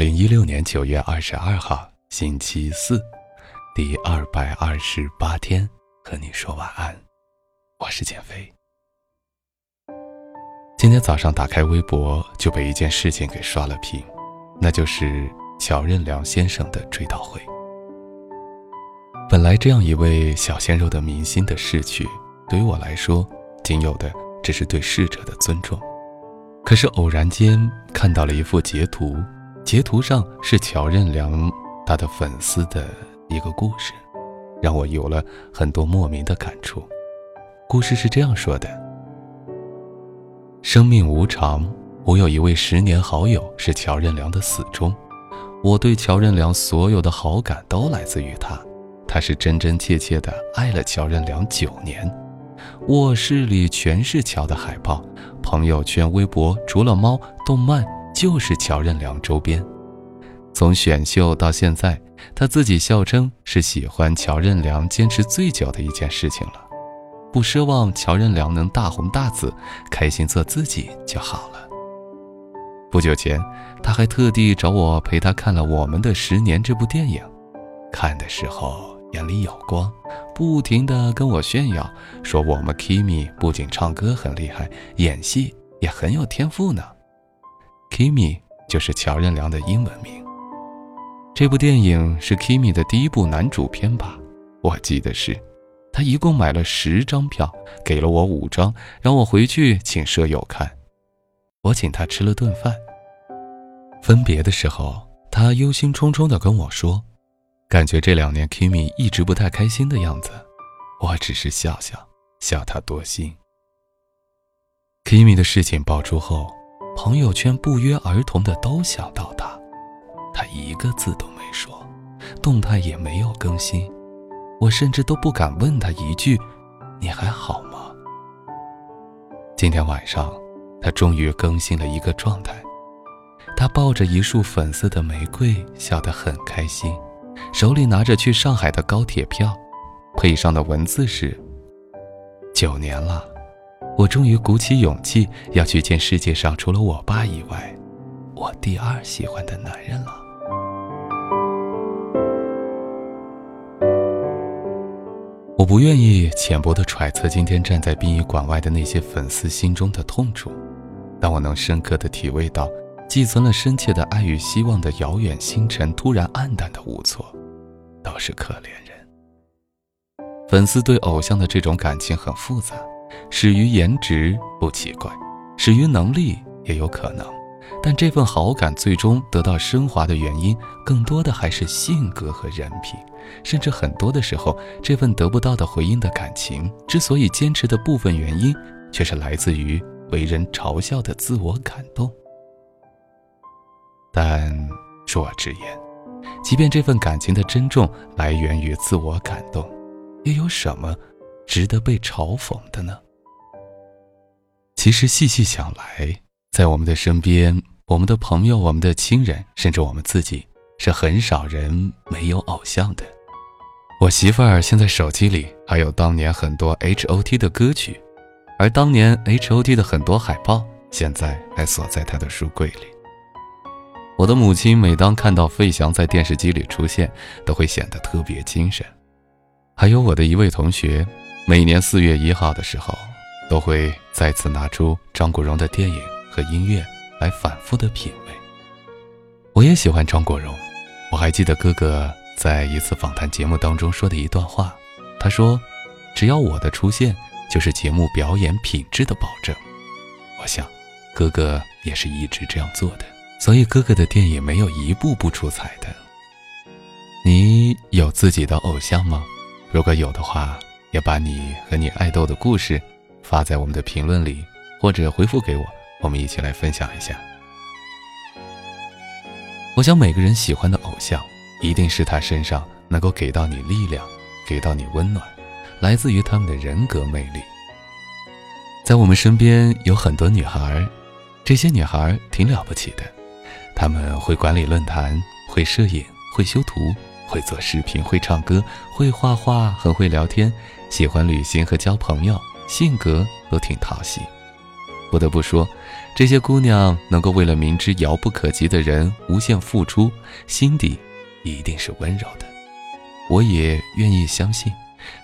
零一六年九月二十二号，星期四，第二百二十八天，和你说晚安。我是减肥。今天早上打开微博，就被一件事情给刷了屏，那就是乔任梁先生的追悼会。本来这样一位小鲜肉的明星的逝去，对于我来说，仅有的只是对逝者的尊重。可是偶然间看到了一幅截图。截图上是乔任梁他的粉丝的一个故事，让我有了很多莫名的感触。故事是这样说的：生命无常，我有一位十年好友是乔任梁的死忠，我对乔任梁所有的好感都来自于他，他是真真切切的爱了乔任梁九年。卧室里全是乔的海报，朋友圈、微博除了猫、动漫。就是乔任梁周边，从选秀到现在，他自己笑称是喜欢乔任梁坚持最久的一件事情了。不奢望乔任梁能大红大紫，开心做自己就好了。不久前，他还特地找我陪他看了《我们的十年》这部电影，看的时候眼里有光，不停的跟我炫耀，说我们 Kimi 不仅唱歌很厉害，演戏也很有天赋呢。Kimi 就是乔任梁的英文名。这部电影是 Kimi 的第一部男主片吧？我记得是。他一共买了十张票，给了我五张，让我回去请舍友看。我请他吃了顿饭。分别的时候，他忧心忡忡地跟我说：“感觉这两年 Kimi 一直不太开心的样子。”我只是笑笑，笑他多心。Kimi 的事情爆出后。朋友圈不约而同的都想到他，他一个字都没说，动态也没有更新，我甚至都不敢问他一句：“你还好吗？”今天晚上，他终于更新了一个状态，他抱着一束粉色的玫瑰，笑得很开心，手里拿着去上海的高铁票，配上的文字是：“九年了。”我终于鼓起勇气要去见世界上除了我爸以外，我第二喜欢的男人了。我不愿意浅薄的揣测今天站在殡仪馆外的那些粉丝心中的痛楚，但我能深刻的体味到，寄存了深切的爱与希望的遥远星辰突然黯淡的无措，都是可怜人。粉丝对偶像的这种感情很复杂。始于颜值不奇怪，始于能力也有可能，但这份好感最终得到升华的原因，更多的还是性格和人品，甚至很多的时候，这份得不到的回应的感情，之所以坚持的部分原因，却是来自于为人嘲笑的自我感动。但恕我直言，即便这份感情的珍重来源于自我感动，又有什么？值得被嘲讽的呢？其实细细想来，在我们的身边，我们的朋友、我们的亲人，甚至我们自己，是很少人没有偶像的。我媳妇儿现在手机里还有当年很多 H O T 的歌曲，而当年 H O T 的很多海报，现在还锁在她的书柜里。我的母亲每当看到费翔在电视机里出现，都会显得特别精神。还有我的一位同学。每年四月一号的时候，都会再次拿出张国荣的电影和音乐来反复的品味。我也喜欢张国荣，我还记得哥哥在一次访谈节目当中说的一段话，他说：“只要我的出现，就是节目表演品质的保证。”我想，哥哥也是一直这样做的，所以哥哥的电影没有一部不出彩的。你有自己的偶像吗？如果有的话。也把你和你爱豆的故事发在我们的评论里，或者回复给我，我们一起来分享一下。我想每个人喜欢的偶像，一定是他身上能够给到你力量，给到你温暖，来自于他们的人格魅力。在我们身边有很多女孩，这些女孩挺了不起的，她们会管理论坛，会摄影，会修图。会做视频，会唱歌，会画画，很会聊天，喜欢旅行和交朋友，性格都挺讨喜。不得不说，这些姑娘能够为了明知遥不可及的人无限付出，心底一定是温柔的。我也愿意相信，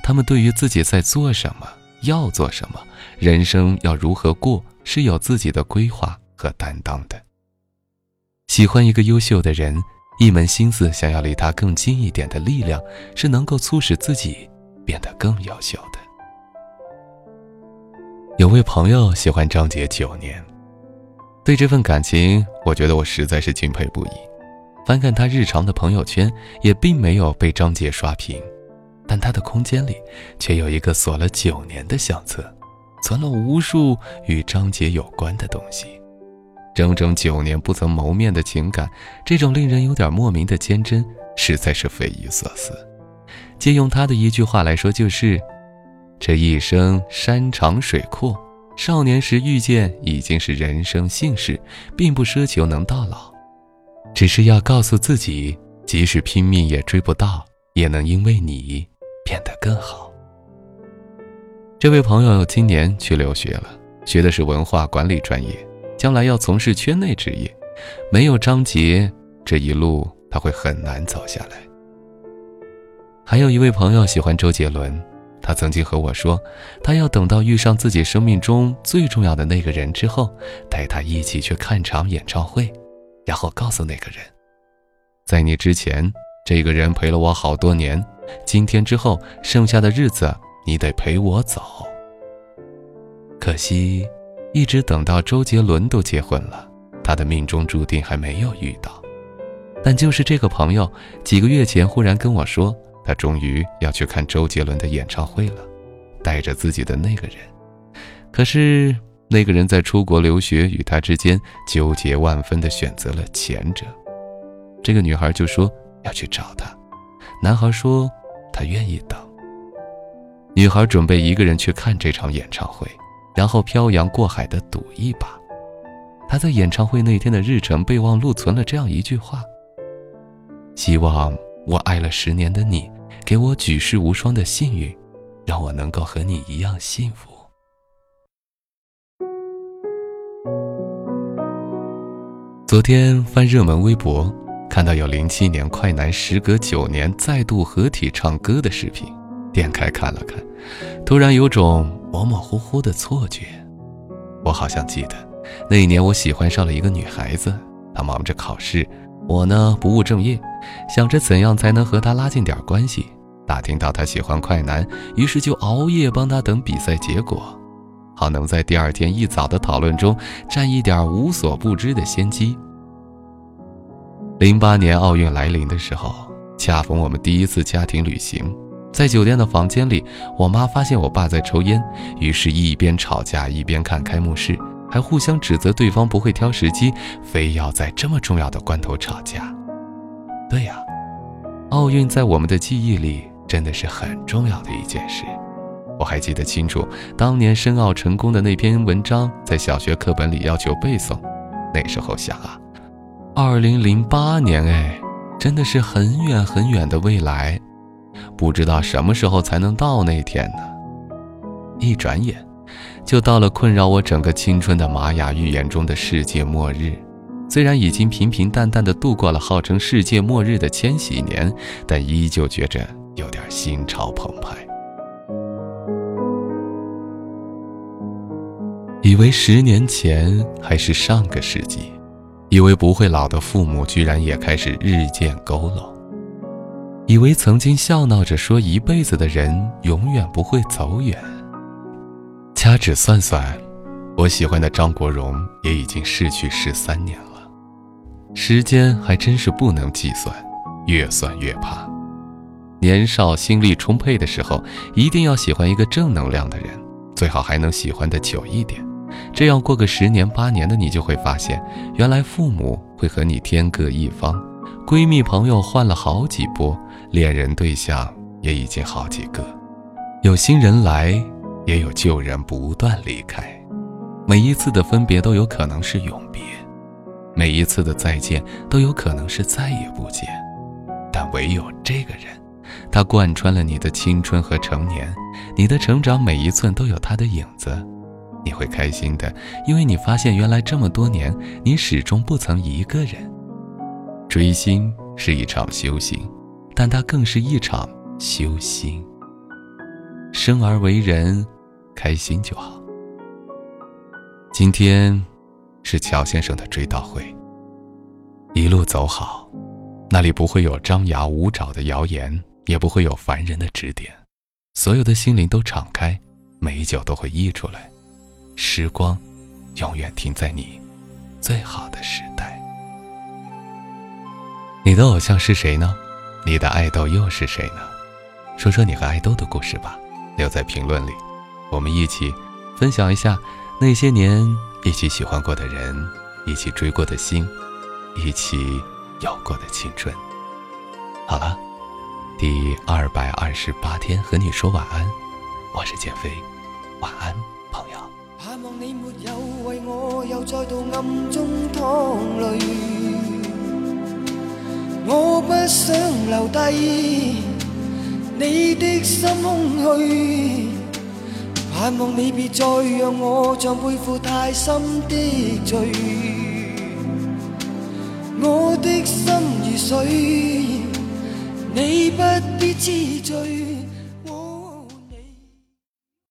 她们对于自己在做什么、要做什么、人生要如何过，是有自己的规划和担当的。喜欢一个优秀的人，一门心思想要离他更近一点的力量，是能够促使自己变得更优秀的。有位朋友喜欢张杰九年，对这份感情，我觉得我实在是敬佩不已。翻看他日常的朋友圈，也并没有被张杰刷屏，但他的空间里却有一个锁了九年的相册，存了无数与张杰有关的东西。整整九年不曾谋面的情感，这种令人有点莫名的坚贞，实在是匪夷所思。借用他的一句话来说，就是。这一生山长水阔，少年时遇见已经是人生幸事，并不奢求能到老，只是要告诉自己，即使拼命也追不到，也能因为你变得更好。这位朋友今年去留学了，学的是文化管理专业，将来要从事圈内职业，没有张杰，这一路他会很难走下来。还有一位朋友喜欢周杰伦。他曾经和我说，他要等到遇上自己生命中最重要的那个人之后，带他一起去看场演唱会，然后告诉那个人，在你之前，这个人陪了我好多年，今天之后剩下的日子，你得陪我走。可惜，一直等到周杰伦都结婚了，他的命中注定还没有遇到。但就是这个朋友，几个月前忽然跟我说。他终于要去看周杰伦的演唱会了，带着自己的那个人。可是那个人在出国留学与他之间纠结万分的选择了前者。这个女孩就说要去找他，男孩说他愿意等。女孩准备一个人去看这场演唱会，然后漂洋过海的赌一把。她在演唱会那天的日程备忘录存了这样一句话：希望我爱了十年的你。给我举世无双的幸运，让我能够和你一样幸福。昨天翻热门微博，看到有零七年快男时隔九年再度合体唱歌的视频，点开看了看，突然有种模模糊糊的错觉。我好像记得那一年，我喜欢上了一个女孩子，她忙着考试，我呢不务正业，想着怎样才能和她拉近点关系。打听到他喜欢快男，于是就熬夜帮他等比赛结果，好能在第二天一早的讨论中占一点无所不知的先机。零八年奥运来临的时候，恰逢我们第一次家庭旅行，在酒店的房间里，我妈发现我爸在抽烟，于是一边吵架一边看开幕式，还互相指责对方不会挑时机，非要在这么重要的关头吵架。对呀，奥运在我们的记忆里。真的是很重要的一件事，我还记得清楚，当年申奥成功的那篇文章，在小学课本里要求背诵。那时候想啊，二零零八年哎，真的是很远很远的未来，不知道什么时候才能到那天呢？一转眼，就到了困扰我整个青春的玛雅预言中的世界末日。虽然已经平平淡淡的度过了号称世界末日的千禧年，但依旧觉着。有点心潮澎湃，以为十年前还是上个世纪，以为不会老的父母居然也开始日渐佝偻，以为曾经笑闹着说一辈子的人永远不会走远。掐指算算，我喜欢的张国荣也已经逝去十三年了，时间还真是不能计算，越算越怕。年少心力充沛的时候，一定要喜欢一个正能量的人，最好还能喜欢的久一点。这样过个十年八年的，你就会发现，原来父母会和你天各一方，闺蜜朋友换了好几波，恋人对象也已经好几个，有新人来，也有旧人不断离开。每一次的分别都有可能是永别，每一次的再见都有可能是再也不见，但唯有这个人。它贯穿了你的青春和成年，你的成长每一寸都有它的影子，你会开心的，因为你发现原来这么多年你始终不曾一个人。追星是一场修行，但它更是一场修心。生而为人，开心就好。今天是乔先生的追悼会。一路走好，那里不会有张牙舞爪的谣言，也不会有凡人的指点，所有的心灵都敞开，美酒都会溢出来，时光永远停在你最好的时代。你的偶像是谁呢？你的爱豆又是谁呢？说说你和爱豆的故事吧，留在评论里，我们一起分享一下那些年一起喜欢过的人，一起追过的星。一起有过的青春。好了，第二百二十八天和你说晚安，我是减肥，晚安，朋友。盼望你没有为我又再度暗中淌泪，我不想留低你的心空虚，盼望你别再让我像背负太深的罪。我的心如水，你不必知醉。